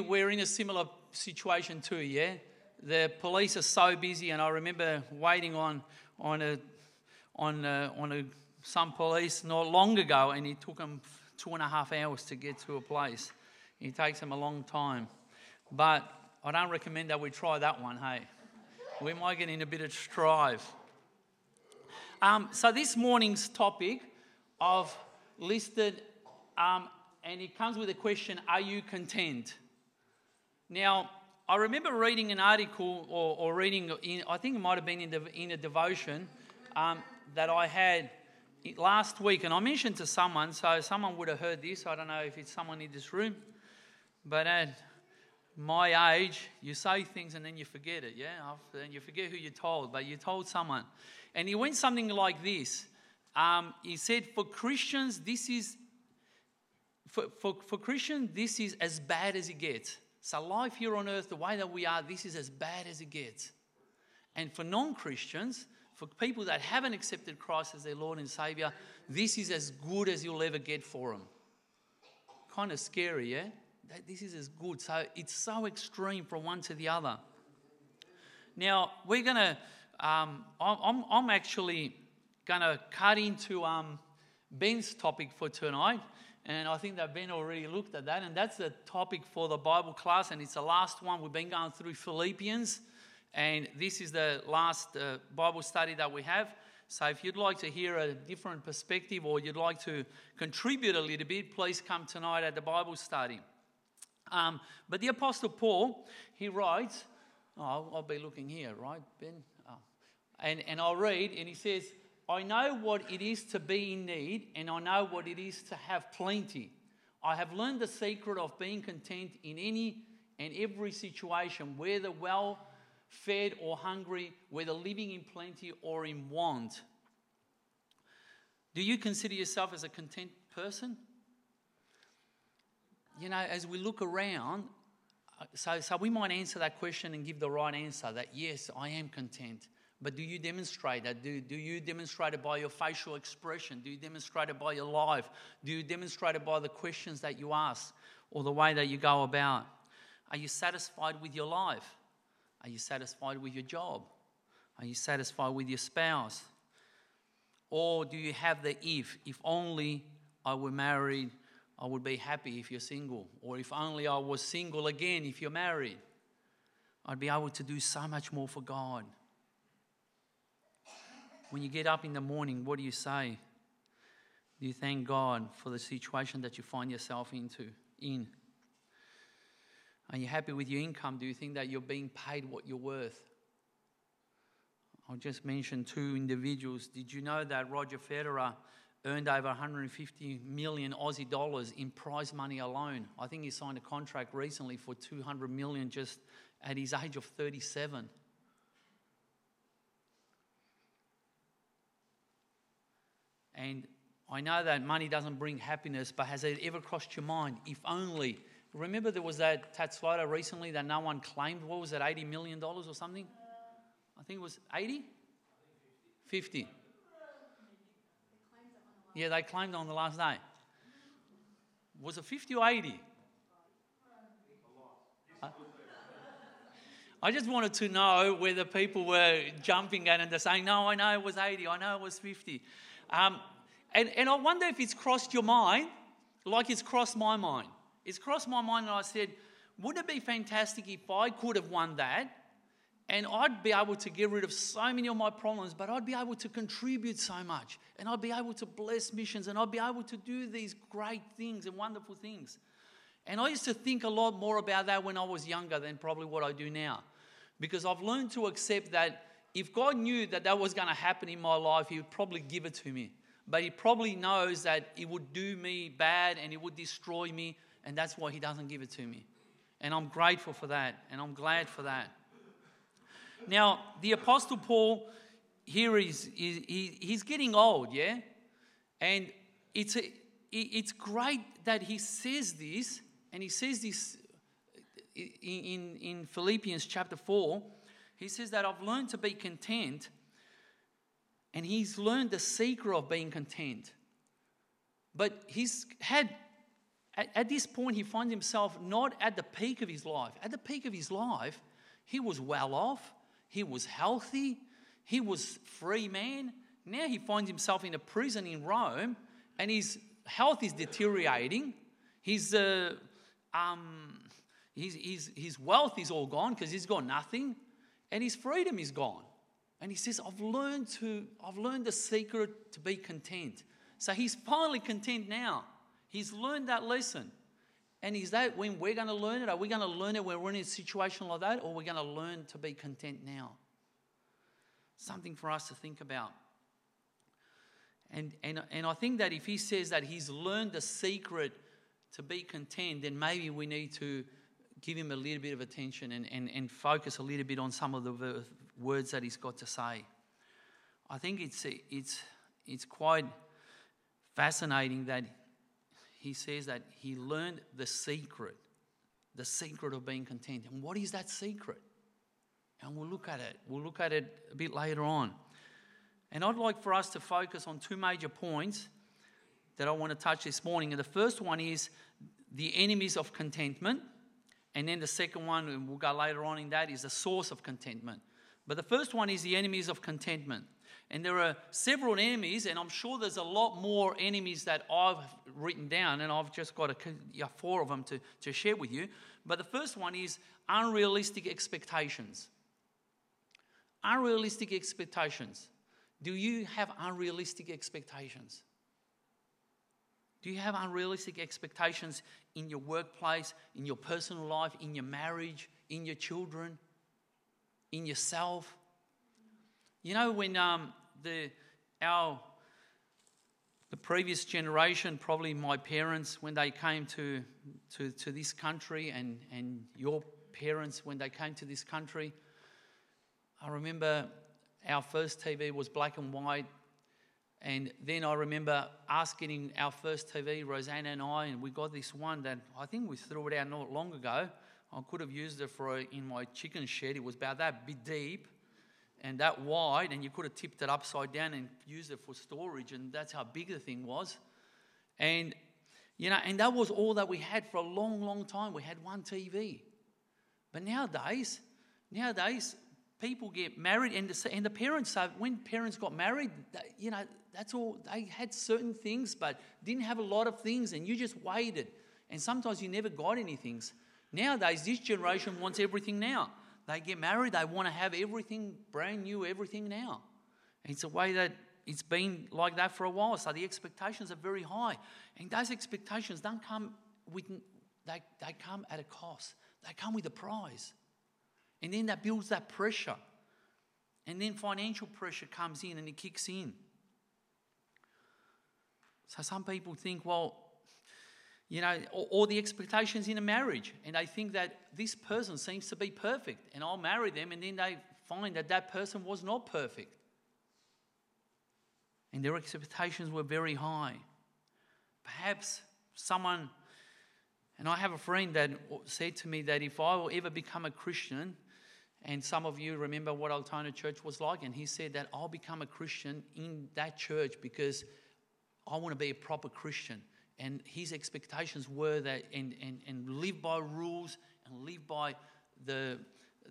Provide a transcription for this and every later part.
We're in a similar situation too, yeah? The police are so busy, and I remember waiting on, on, a, on, a, on a, some police not long ago, and it took them two and a half hours to get to a place. It takes them a long time. But I don't recommend that we try that one, hey? We might get in a bit of strife. Um, so, this morning's topic I've listed, um, and it comes with a question Are you content? Now, I remember reading an article or, or reading, in, I think it might have been in, the, in a devotion um, that I had last week, and I mentioned to someone, so someone would have heard this. I don't know if it's someone in this room, but at my age, you say things and then you forget it, yeah? And you forget who you told, but you told someone. And he went something like this. Um, he said, For Christians, this is, for, for, for Christians, this is as bad as it gets. So, life here on earth, the way that we are, this is as bad as it gets. And for non Christians, for people that haven't accepted Christ as their Lord and Savior, this is as good as you'll ever get for them. Kind of scary, yeah? This is as good. So, it's so extreme from one to the other. Now, we're going to, um, I'm, I'm actually going to cut into um, Ben's topic for tonight. And I think that Ben already looked at that. And that's the topic for the Bible class. And it's the last one. We've been going through Philippians. And this is the last uh, Bible study that we have. So if you'd like to hear a different perspective or you'd like to contribute a little bit, please come tonight at the Bible study. Um, but the Apostle Paul, he writes, oh, I'll be looking here, right, Ben? Oh. And, and I'll read, and he says, I know what it is to be in need, and I know what it is to have plenty. I have learned the secret of being content in any and every situation, whether well fed or hungry, whether living in plenty or in want. Do you consider yourself as a content person? You know, as we look around, uh, so, so we might answer that question and give the right answer that yes, I am content. But do you demonstrate that? Do, do you demonstrate it by your facial expression? Do you demonstrate it by your life? Do you demonstrate it by the questions that you ask or the way that you go about? Are you satisfied with your life? Are you satisfied with your job? Are you satisfied with your spouse? Or do you have the if, if only I were married, I would be happy if you're single? Or if only I was single again if you're married? I'd be able to do so much more for God. When you get up in the morning, what do you say? Do you thank God for the situation that you find yourself into in? Are you happy with your income? Do you think that you're being paid what you're worth? I'll just mention two individuals. Did you know that Roger Federer earned over 150 million Aussie dollars in prize money alone? I think he signed a contract recently for 200 million just at his age of 37. And I know that money doesn't bring happiness, but has it ever crossed your mind? If only. Remember there was that Tattslotto recently that no one claimed. What was it, $80 million or something? I think it was 80? 50. Yeah, they claimed on the last day. Was it 50 or 80? I just wanted to know whether people were jumping at and they're saying, no, I know it was 80, I know it was 50. Um, and, and I wonder if it's crossed your mind like it's crossed my mind. It's crossed my mind, and I said, wouldn't it be fantastic if I could have won that? And I'd be able to get rid of so many of my problems, but I'd be able to contribute so much. And I'd be able to bless missions, and I'd be able to do these great things and wonderful things. And I used to think a lot more about that when I was younger than probably what I do now. Because I've learned to accept that if God knew that that was going to happen in my life, He would probably give it to me. But He probably knows that it would do me bad and it would destroy me, and that's why He doesn't give it to me. And I'm grateful for that, and I'm glad for that. Now, the Apostle Paul here is, is he, he's getting old, yeah? And it's, a, it's great that he says this, and he says this uh, in, in Philippians chapter 4 he says that I've learned to be content, and he's learned the secret of being content. But he's had at, at this point, he finds himself not at the peak of his life. At the peak of his life, he was well off, he was healthy, he was free man. Now he finds himself in a prison in Rome, and his health is deteriorating. His, uh, um, his, his, his wealth is all gone because he's got nothing, and his freedom is gone. And he says, I've learned to, I've learned the secret to be content. So he's finally content now. He's learned that lesson. And is that when we're going to learn it? Are we going to learn it when we're in a situation like that? Or we're we going to learn to be content now? Something for us to think about. And, and, and I think that if he says that he's learned the secret to be content, then maybe we need to give him a little bit of attention and, and, and focus a little bit on some of the words that he's got to say. I think it's, it's, it's quite fascinating that he says that he learned the secret, the secret of being content. And what is that secret? And we'll look at it. We'll look at it a bit later on. And I'd like for us to focus on two major points that I want to touch this morning. And the first one is the enemies of contentment. And then the second one, and we'll go later on in that, is the source of contentment. But the first one is the enemies of contentment. And there are several enemies, and I'm sure there's a lot more enemies that I've written down, and I've just got a, four of them to, to share with you. But the first one is unrealistic expectations. Unrealistic expectations. Do you have unrealistic expectations? Do you have unrealistic expectations in your workplace, in your personal life, in your marriage, in your children, in yourself? You know, when um, the, our, the previous generation, probably my parents, when they came to, to, to this country, and, and your parents, when they came to this country, I remember our first TV was black and white. And then I remember us getting our first TV, Rosanna and I, and we got this one that I think we threw it out not long ago. I could have used it for a, in my chicken shed. It was about that bit deep and that wide, and you could have tipped it upside down and used it for storage, and that's how big the thing was. And you know, and that was all that we had for a long, long time. We had one TV. But nowadays, nowadays, people get married, and the, and the parents say when parents got married, you know, that's all. They had certain things, but didn't have a lot of things, and you just waited. And sometimes you never got anything. Nowadays, this generation wants everything now. They get married, they want to have everything brand new, everything now. It's a way that it's been like that for a while. So the expectations are very high. And those expectations don't come with, they, they come at a cost, they come with a prize. And then that builds that pressure. And then financial pressure comes in and it kicks in. So some people think, well, you know, or, or, the expectations in a marriage, and they think that this person seems to be perfect, and I'll marry them, and then they find that that person was not perfect. And their expectations were very high. Perhaps someone, and I have a friend that said to me that if I will ever become a Christian, and some of you remember what Altona Church was like, and he said that I'll become a Christian in that church because I want to be a proper Christian and his expectations were that and, and, and live by rules and live by the,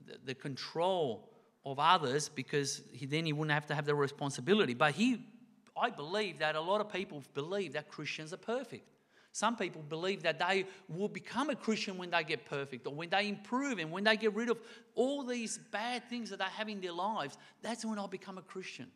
the, the control of others because he, then he wouldn't have to have the responsibility. But he, I believe that a lot of people believe that Christians are perfect. Some people believe that they will become a Christian when they get perfect or when they improve and when they get rid of all these bad things that they have in their lives. That's when I'll become a Christian.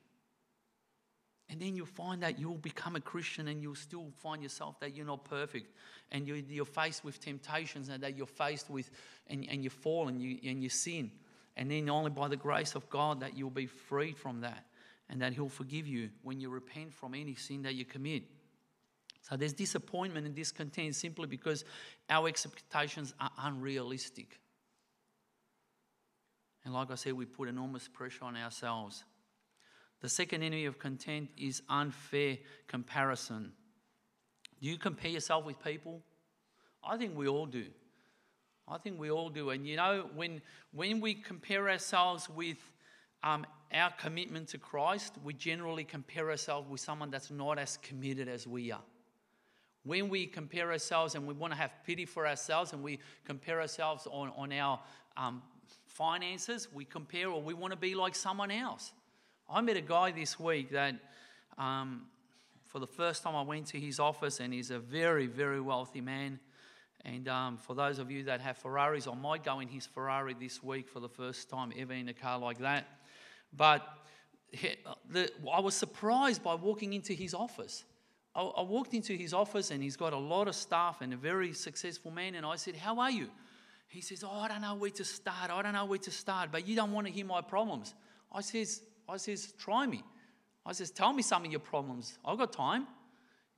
And then you'll find that you'll become a Christian and you'll still find yourself that you're not perfect. And you're, you're faced with temptations and that you're faced with, and, and you fall and you, and you sin. And then only by the grace of God that you'll be freed from that and that He'll forgive you when you repent from any sin that you commit. So there's disappointment and discontent simply because our expectations are unrealistic. And like I said, we put enormous pressure on ourselves. The second enemy of content is unfair comparison. Do you compare yourself with people? I think we all do. I think we all do. And you know, when, when we compare ourselves with um, our commitment to Christ, we generally compare ourselves with someone that's not as committed as we are. When we compare ourselves and we want to have pity for ourselves and we compare ourselves on, on our um, finances, we compare or we want to be like someone else. I met a guy this week that um, for the first time I went to his office and he's a very, very wealthy man. And um, for those of you that have Ferraris, I might go in his Ferrari this week for the first time ever in a car like that. But I was surprised by walking into his office. I, walked into his office and he's got a lot of staff and a very successful man. And I said, How are you? He says, Oh, I don't know where to start. I don't know where to start, but you don't want to hear my problems. I says, I says, Try me. I says, Tell me some of your problems. I've got time.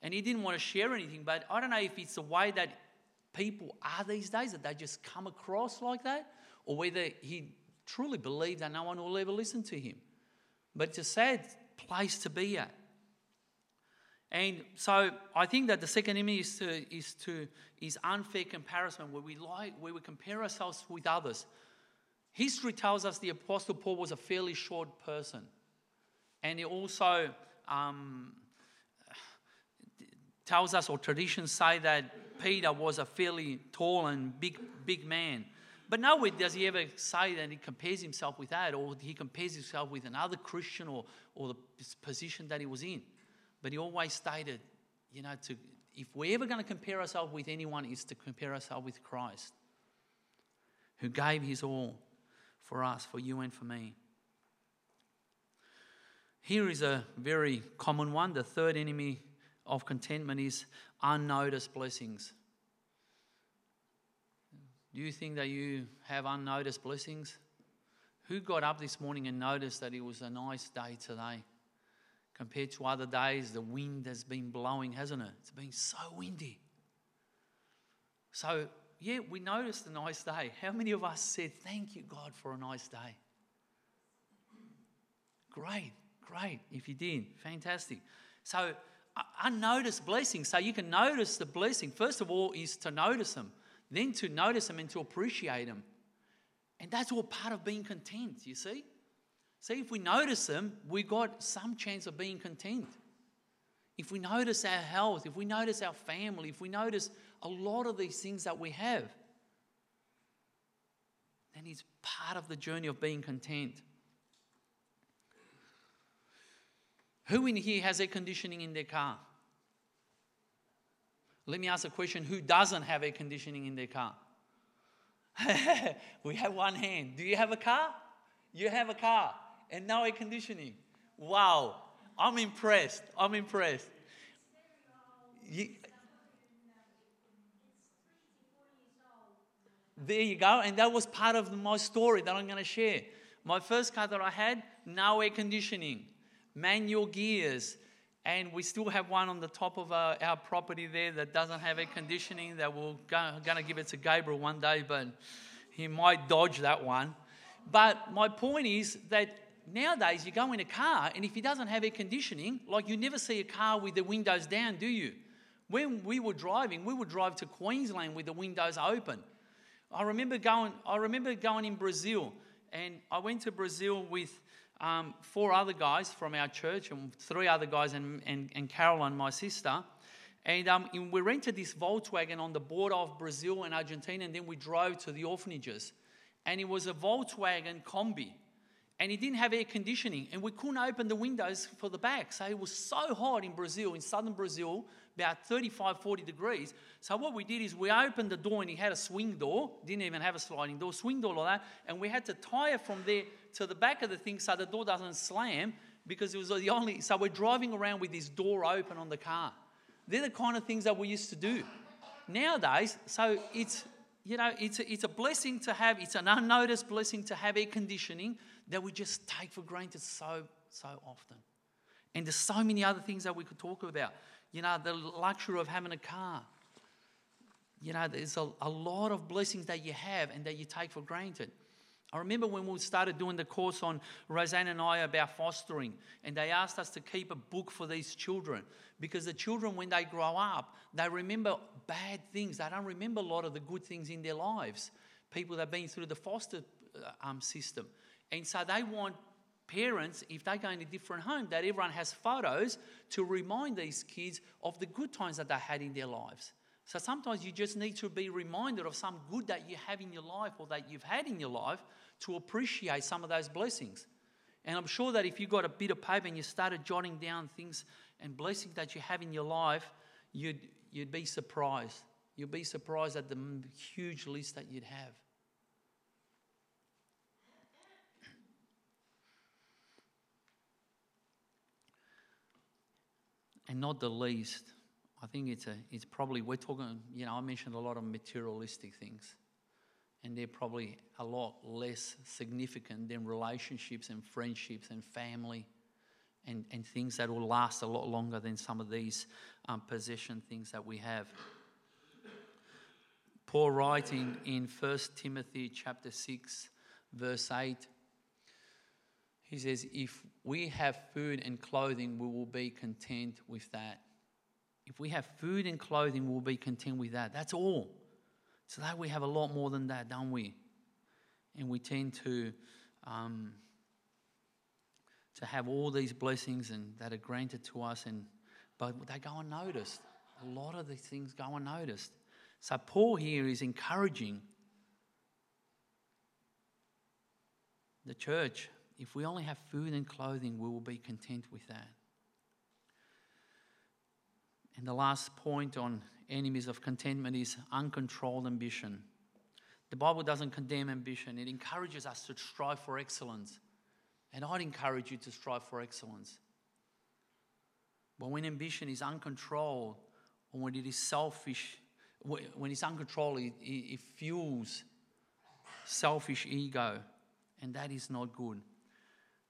And he didn't want to share anything, but I don't know if it's the way that people are these days, that they just come across like that, or whether he truly believed that no one will ever listen to him. But it's a sad place to be at. And so I think that the second enemy is to is to is unfair comparison, where we like where we compare ourselves with others. History tells us the Apostle Paul was a fairly short person, and it also um, tells us, or traditions say that Peter was a fairly tall and big big man. But nowhere does he ever say that he compares himself with that, or he compares himself with another Christian, or or the position that he was in. But he always stated, you know, to, if we're ever going to compare ourselves with anyone, is to compare ourselves with Christ, who gave his all for us, for you and for me. Here is a very common one. The third enemy of contentment is unnoticed blessings. Do you think that you have unnoticed blessings? Who got up this morning and noticed that it was a nice day today? Compared to other days, the wind has been blowing, hasn't it? It's been so windy. So, yeah, we noticed a nice day. How many of us said, Thank you, God, for a nice day? Great, great. If you did, fantastic. So, unnoticed blessings. So, you can notice the blessing. First of all, is to notice them, then to notice them and to appreciate them. And that's all part of being content, you see? See, if we notice them, we got some chance of being content. If we notice our health, if we notice our family, if we notice a lot of these things that we have, then it's part of the journey of being content. Who in here has air conditioning in their car? Let me ask a question who doesn't have air conditioning in their car? we have one hand. Do you have a car? You have a car and now air conditioning. Wow, I'm impressed. I'm impressed. You, there you go. And that was part of my story that I'm going to share. My first car that I had, no air conditioning, manual gears, and we still have one on the top of our, our property there that doesn't have air conditioning. That we're going to give it to Gabriel one day, but he might dodge that one. But my point is that nowadays you go in a car and if he doesn't have air conditioning, like you never see a car with the windows down, do you? When we were driving, we would drive to Queensland with the windows open. I remember going, I remember going in Brazil and I went to Brazil with um, four other guys from our church and three other guys and, and, and Caroline, my sister. And um, and we rented this Volkswagen on the border of Brazil and Argentina, and then we drove to the orphanages. And it was a Volkswagen Kombi and he didn't have air conditioning and we couldn't open the windows for the back. So it was so hot in brazil in southern brazil about 35 40 degrees. So what we did is we opened the door and he had a swing door didn't even have a sliding door swing door like that and we had to tie it from there to the back of the thing so the door doesn't slam because it was the only so we're driving around with this door open on the car. They're the kind of things that we used to do. Nowadays so it's you know it's a, it's a blessing to have it's an unnoticed blessing to have air conditioning that we just take for granted so, so often. And there's so many other things that we could talk about. You know, the luxury of having a car. You know, there's a, a lot of blessings that you have and that you take for granted. I remember when we started doing the course on Roseanne and I about fostering, and they asked us to keep a book for these children because the children, when they grow up, they remember bad things. They don't remember a lot of the good things in their lives. People that have been through the foster uh, um, system. And so they want parents, if they go in a different home, that everyone has photos to remind these kids of the good times that they had in their lives. So sometimes you just need to be reminded of some good that you have in your life or that you've had in your life to appreciate some of those blessings. And I'm sure that if you got a bit of paper and you started jotting down things and blessings that you have in your life, you'd, you'd be surprised. You'd be surprised at the huge list that you'd have. And not the least, I think it's, a, it's probably, we're talking, you know, I mentioned a lot of materialistic things, and they're probably a lot less significant than relationships and friendships and family and, and things that will last a lot longer than some of these um, possession things that we have. Paul writing in 1 Timothy chapter 6, verse 8, he says, If we have food and clothing, we will be content with that. If we have food and clothing, we'll be content with that. That's all. Today we have a lot more than that, don't we? And we tend to um, to have all these blessings and that are granted to us, and but they go unnoticed. A lot of these things go unnoticed. So Paul here is encouraging the church. If we only have food and clothing, we will be content with that. And the last point on enemies of contentment is uncontrolled ambition. The Bible doesn't condemn ambition, it encourages us to strive for excellence. And I'd encourage you to strive for excellence. But when ambition is uncontrolled, or when it is selfish, when it's uncontrolled, it, it fuels selfish ego, and that is not good.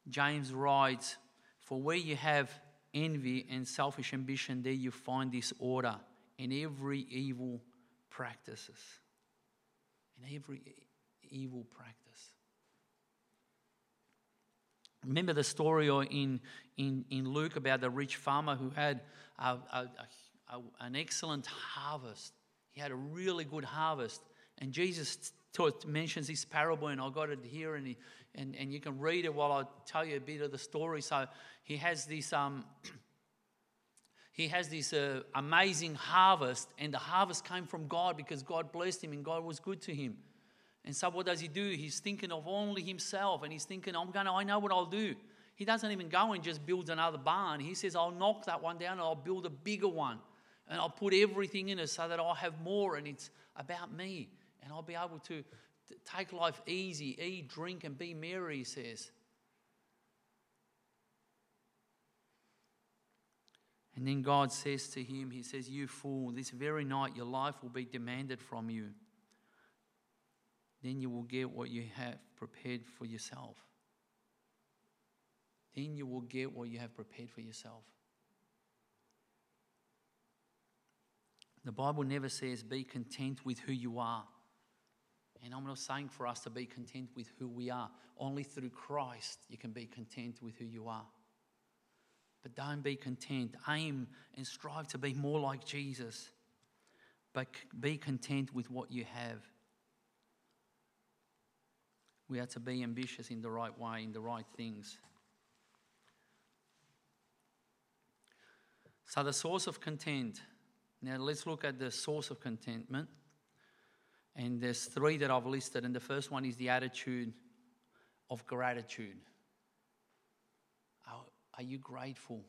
James writes, For where you have envy and selfish ambition, there you find disorder in every evil practices. In every evil practice. Remember the story in, in, in Luke about the rich farmer who had a, a, a, an excellent harvest. He had a really good harvest. And Jesus taught, mentions this parable, and I got it here, and, he, and, and you can read it while I tell you a bit of the story. So he has this. Um, he has this uh, amazing harvest, and the harvest came from God because God blessed him and God was good to him. And so, what does he do? He's thinking of only himself, and he's thinking, I'm to, I know what I'll do. He doesn't even go and just build another barn. He says, I'll knock that one down and I'll build a bigger one. And I'll put everything in it so that I'll have more, and it's about me. And I'll be able to take life easy, eat, drink, and be merry, he says. And then God says to him, He says, You fool, this very night your life will be demanded from you. Then you will get what you have prepared for yourself. Then you will get what you have prepared for yourself. The Bible never says be content with who you are. And I'm not saying for us to be content with who we are. Only through Christ you can be content with who you are. But don't be content. Aim and strive to be more like Jesus. But be content with what you have. We are to be ambitious in the right way, in the right things. So, the source of content. Now, let's look at the source of contentment. And there's three that I've listed. And the first one is the attitude of gratitude. Are you grateful?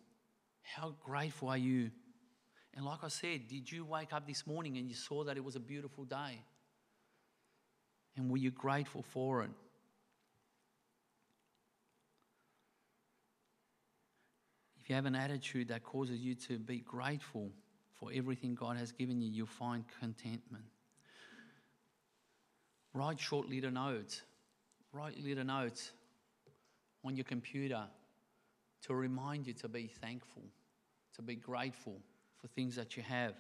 How grateful are you? And like I said, did you wake up this morning and you saw that it was a beautiful day? And were you grateful for it? If you have an attitude that causes you to be grateful for everything God has given you, you'll find contentment. Write short little notes. Write little notes on your computer to remind you to be thankful, to be grateful for things that you have.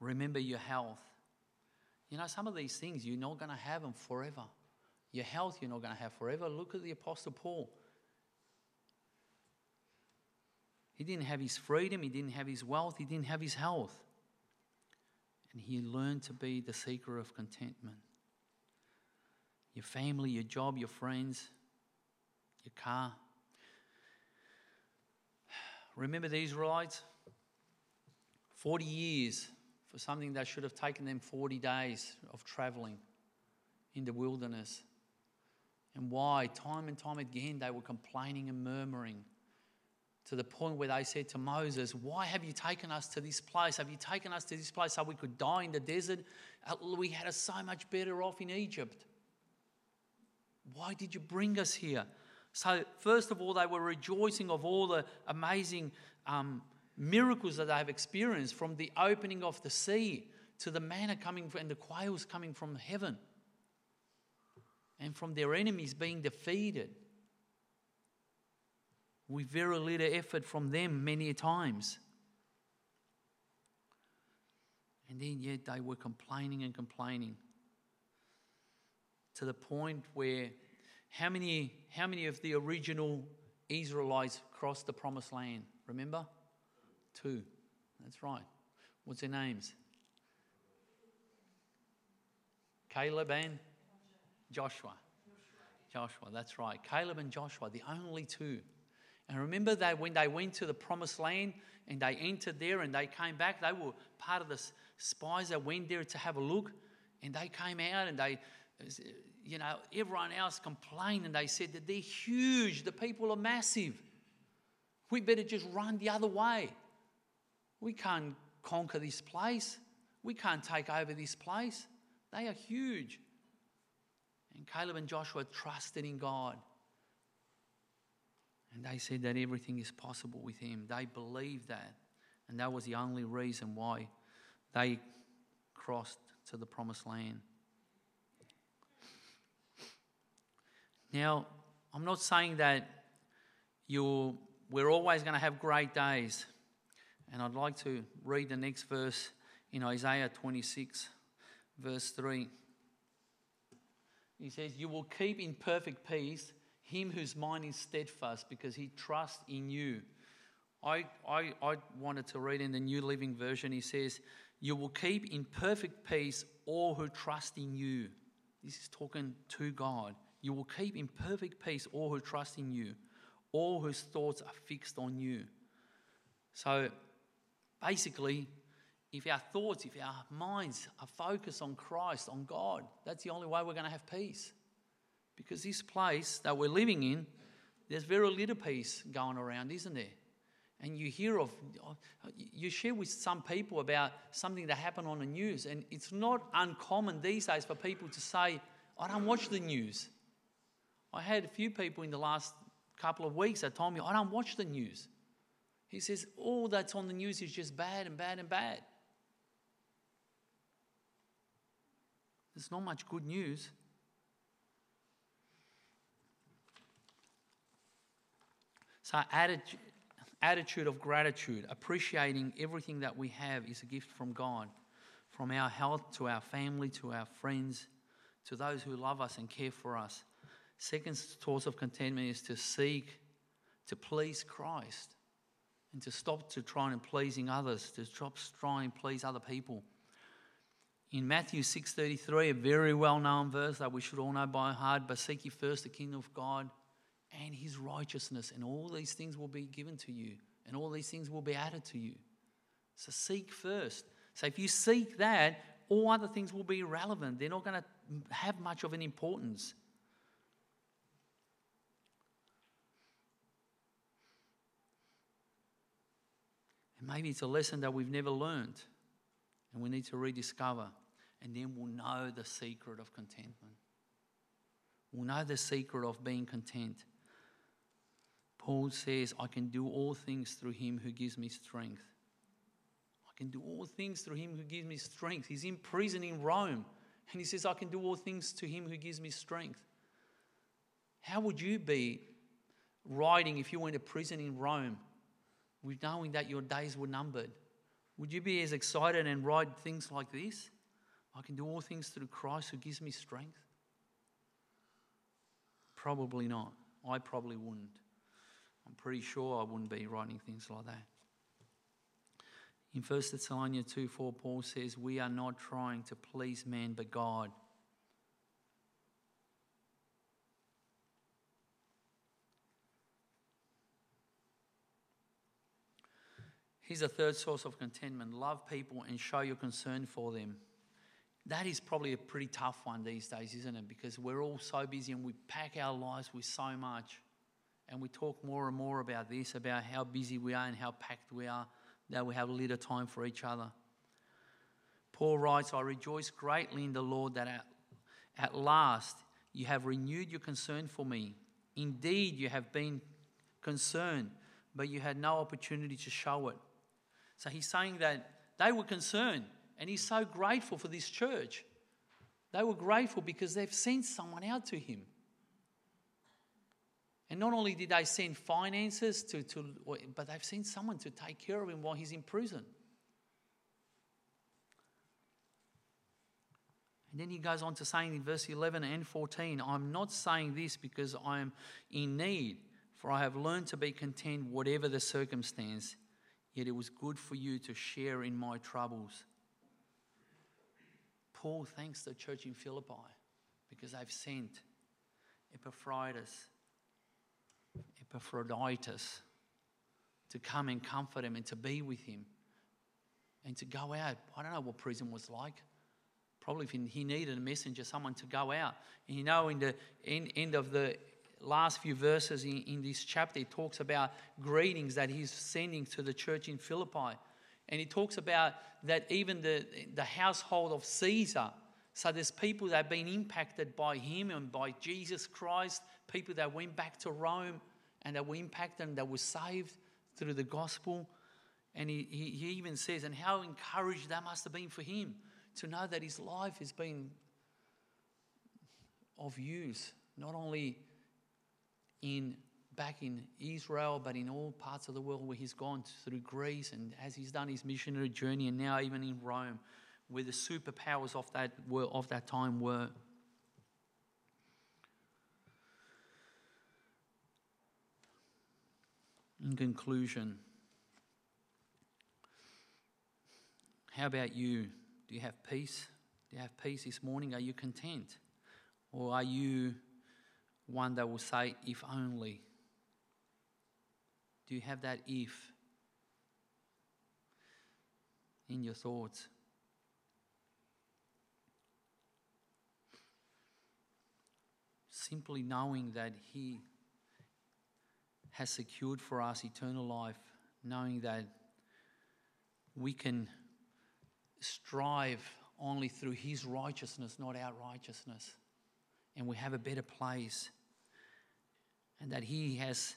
Remember your health. You know, some of these things, you're not going to have them forever. Your health, you're not going to have forever. Look at the Apostle Paul. He didn't have his freedom, he didn't have his wealth, he didn't have his health. And he learned to be the seeker of contentment. Your family, your job, your friends, your car. Remember the Israelites? 40 years for something that should have taken them 40 days of traveling in the wilderness. And why? Time and time again, they were complaining and murmuring to the point where they said to Moses, Why have you taken us to this place? Have you taken us to this place so we could die in the desert? Uh, we had us so much better off in Egypt. Why did you bring us here? So, first of all, they were rejoicing of all the amazing um, miracles that they have experienced from the opening of the sea to the manna coming and the quails coming from heaven and from their enemies being defeated with very little effort from them many times. And then yet they were complaining and complaining to the point where how many, how many of the original Israelites crossed the promised land? Remember? Two. That's right. What's their names? Caleb and Joshua. Joshua, that's right. Caleb and Joshua, the only two. And remember that when they went to the promised land and they entered there and they came back, they were part of the spies that went there to have a look. And they came out and they, you know, everyone else complained and they said that they're huge, the people are massive. We better just run the other way. We can't conquer this place. We can't take over this place. They are huge. And Caleb and Joshua trusted in God. And they said that everything is possible with him. They believed that. And that was the only reason why they crossed to the promised land. Now, I'm not saying that you we're always going to have great days. And I'd like to read the next verse in Isaiah 26, verse 3. He says, You will keep in perfect peace him whose mind is steadfast because he trusts in you. I, I, I wanted to read in the New Living Version, he says, You will keep in perfect peace all who trust in you. This is talking to God. You will keep in perfect peace all who trust in you, all whose thoughts are fixed on you. So basically, if our thoughts, if our minds are focused on Christ, on God, that's the only way we're going to have peace. Because this place that we're living in, there's very little peace going around, isn't there? And you hear of, you share with some people about something that happened on the news, and it's not uncommon these days for people to say, I don't watch the news. I had a few people in the last couple of weeks that told me, I don't watch the news. He says, All that's on the news is just bad and bad and bad. There's not much good news. So, attitude, attitude of gratitude, appreciating everything that we have, is a gift from God. From our health to our family to our friends to those who love us and care for us. Second source of contentment is to seek to please Christ and to stop to trying and pleasing others, to stop trying and please other people. In Matthew 6:33, a very well-known verse that we should all know by heart, but seek ye first the kingdom of God and his righteousness, and all these things will be given to you, and all these things will be added to you. So seek first. So if you seek that, all other things will be irrelevant. They're not going to have much of an importance. And maybe it's a lesson that we've never learned, and we need to rediscover. And then we'll know the secret of contentment. We'll know the secret of being content. Paul says, I can do all things through him who gives me strength. I can do all things through him who gives me strength. He's in prison in Rome, and he says, I can do all things to him who gives me strength. How would you be riding if you went to prison in Rome with knowing that your days were numbered? Would you be as excited and ride things like this? I can do all things through Christ who gives me strength? Probably not. I probably wouldn't. I'm pretty sure I wouldn't be writing things like that. In 1 Thessalonians 2 4, Paul says, We are not trying to please men but God. Here's a third source of contentment love people and show your concern for them. That is probably a pretty tough one these days, isn't it? Because we're all so busy and we pack our lives with so much. And we talk more and more about this, about how busy we are and how packed we are, that we have little time for each other. Paul writes, I rejoice greatly in the Lord that at, at last you have renewed your concern for me. Indeed, you have been concerned, but you had no opportunity to show it. So he's saying that they were concerned, and he's so grateful for this church. They were grateful because they've sent someone out to him. And not only did they send finances to, to but they've sent someone to take care of him while he's in prison. And then he goes on to saying in verse 11 and 14, I'm not saying this because I am in need, for I have learned to be content whatever the circumstance, yet it was good for you to share in my troubles. Paul thanks the church in Philippi because they've sent Epaphroditus, Epaphroditus to come and comfort him and to be with him and to go out. I don't know what prison was like. Probably if he needed a messenger, someone to go out. And you know, in the end, end of the last few verses in, in this chapter, he talks about greetings that he's sending to the church in Philippi. And he talks about that even the, the household of Caesar. So there's people that have been impacted by him and by Jesus Christ, people that went back to Rome and that were impacted and that were saved through the gospel. And he, he, he even says, and how encouraged that must have been for him to know that his life has been of use, not only in back in Israel, but in all parts of the world where he's gone through Greece and as he's done his missionary journey, and now even in Rome, where the superpowers of that were of that time were. In conclusion, how about you? Do you have peace? Do you have peace this morning? Are you content? Or are you one that will say, if only? Do you have that if in your thoughts? Simply knowing that He has secured for us eternal life, knowing that we can strive only through His righteousness, not our righteousness. And we have a better place. And that He has,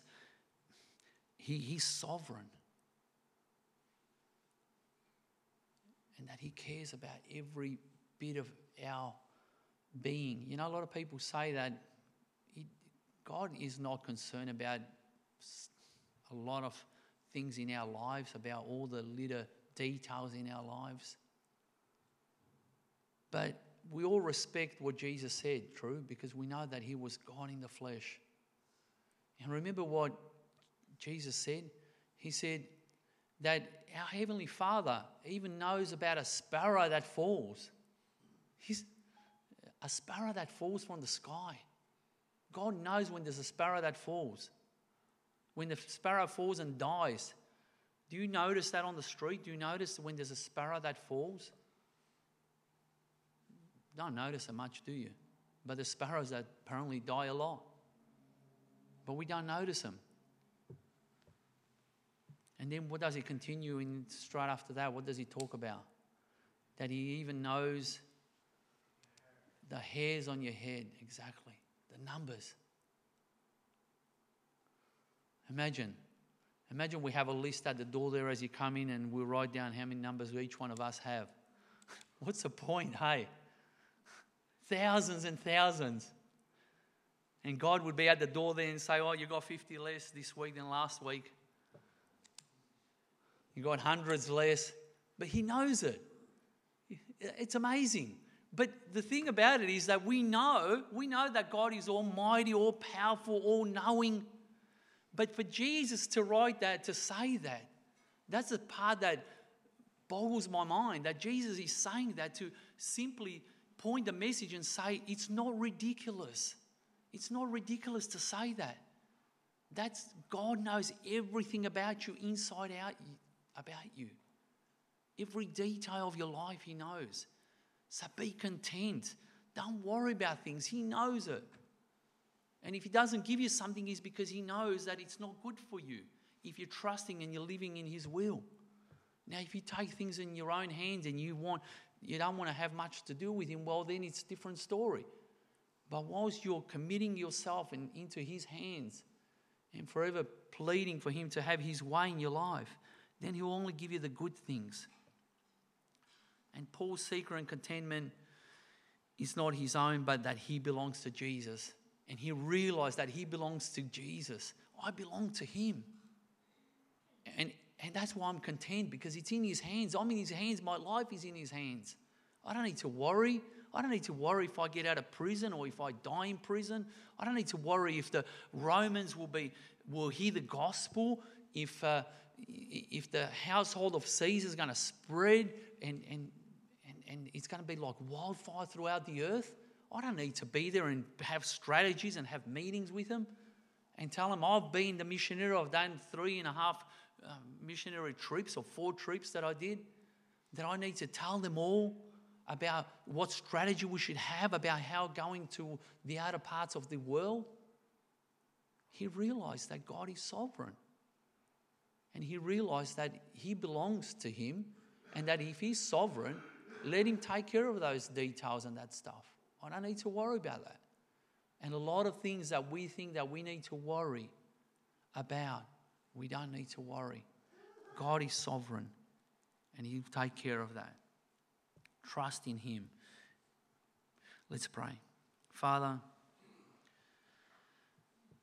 he, He's sovereign. And that He cares about every bit of our being. You know, a lot of people say that God is not concerned about a lot of things in our lives, about all the little details in our lives. But we all respect what Jesus said, true, because we know that he was God in the flesh. And remember what Jesus said? He said that our Heavenly Father even knows about a sparrow that falls. He's a sparrow that falls from the sky. God knows when there's a sparrow that falls. When the sparrow falls and dies, do you notice that on the street? Do you notice when there's a sparrow that falls? don't notice it much, do you? But the sparrows that apparently die a lot. But we don't notice them. And then what does he continue in straight after that? What does he talk about? That he even knows the hairs on your head, exactly, the numbers. Imagine. Imagine we have a list at the door there as you come in and we write down how many numbers each one of us have. What's the point, hey? Thousands and thousands. And God would be at the door there and say, Oh, you got 50 less this week than last week. You got hundreds less. But He knows it. It's amazing. But the thing about it is that we know, we know that God is almighty, all powerful, all knowing. But for Jesus to write that, to say that, that's the part that boggles my mind that Jesus is saying that to simply point the message and say, it's not ridiculous. It's not ridiculous to say that. That's God knows everything about you inside out about you. Every detail of your life, He knows. So be content. Don't worry about things. He knows it. And if He doesn't give you something, it's because He knows that it's not good for you if you're trusting and you're living in His will. Now, if you take things in your own hands and you want, you don't want to have much to do with Him, well, then it's a different story. But whilst you're committing yourself in, into His hands and forever pleading for Him to have His way in your life, then He'll only give you the good things. And Paul's secret and contentment is not his own, but that he belongs to Jesus. And he realized that he belongs to Jesus. I belong to him. And, and that's why I'm content because it's in his hands. I'm in his hands. My life is in his hands. I don't need to worry. I don't need to worry if I get out of prison or if I die in prison. I don't need to worry if the Romans will be will hear the gospel, if uh, if the household of Caesar is going to spread and and and it's going to be like wildfire throughout the earth. I don't need to be there and have strategies and have meetings with them and tell them I've been the missionary. I've done three and a half um, missionary trips or four trips that I did. That I need to tell them all about what strategy we should have about how going to the outer parts of the world. He realized that God is sovereign. And he realized that he belongs to him and that if he's sovereign, let Him take care of those details and that stuff. I don't need to worry about that. And a lot of things that we think that we need to worry about, we don't need to worry. God is sovereign and He'll take care of that. Trust in Him. Let's pray. Father,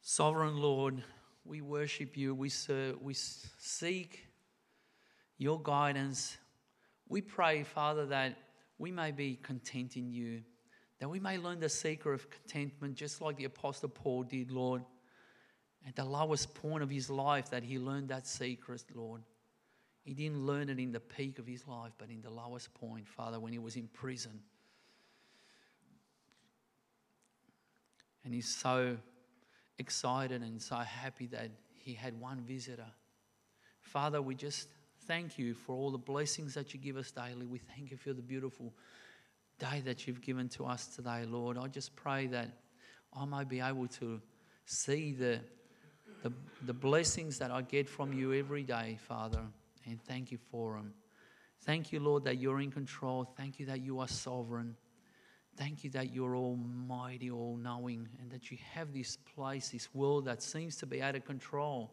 Sovereign Lord, we worship you. We, serve, we seek your guidance we pray, Father, that we may be content in you, that we may learn the secret of contentment, just like the Apostle Paul did, Lord. At the lowest point of his life, that he learned that secret, Lord. He didn't learn it in the peak of his life, but in the lowest point, Father, when he was in prison. And he's so excited and so happy that he had one visitor. Father, we just thank you for all the blessings that you give us daily. We thank you for the beautiful day that you've given to us today, Lord. I just pray that I may be able to see the, the, the blessings that I get from you every day, Father, and thank you for them. Thank you, Lord, that you're in control. Thank you that you are sovereign. Thank you that you're almighty, all knowing, and that you have this place, this world that seems to be out of control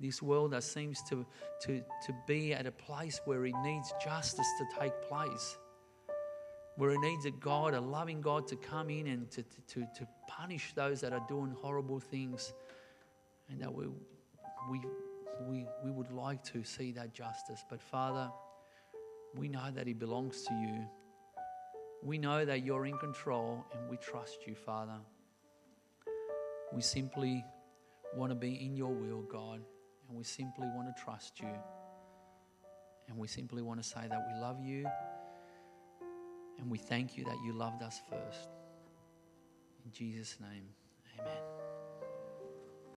this world that seems to, to, to be at a place where it needs justice to take place, where it needs a God, a loving God, to come in and to, to, to punish those that are doing horrible things, and that we, we, we, we would like to see that justice. But Father, we know that it belongs to you. We know that you're in control, and we trust you, Father. We simply want to be in your will, God. And we simply want to trust you. And we simply want to say that we love you. And we thank you that you loved us first. In Jesus' name, amen.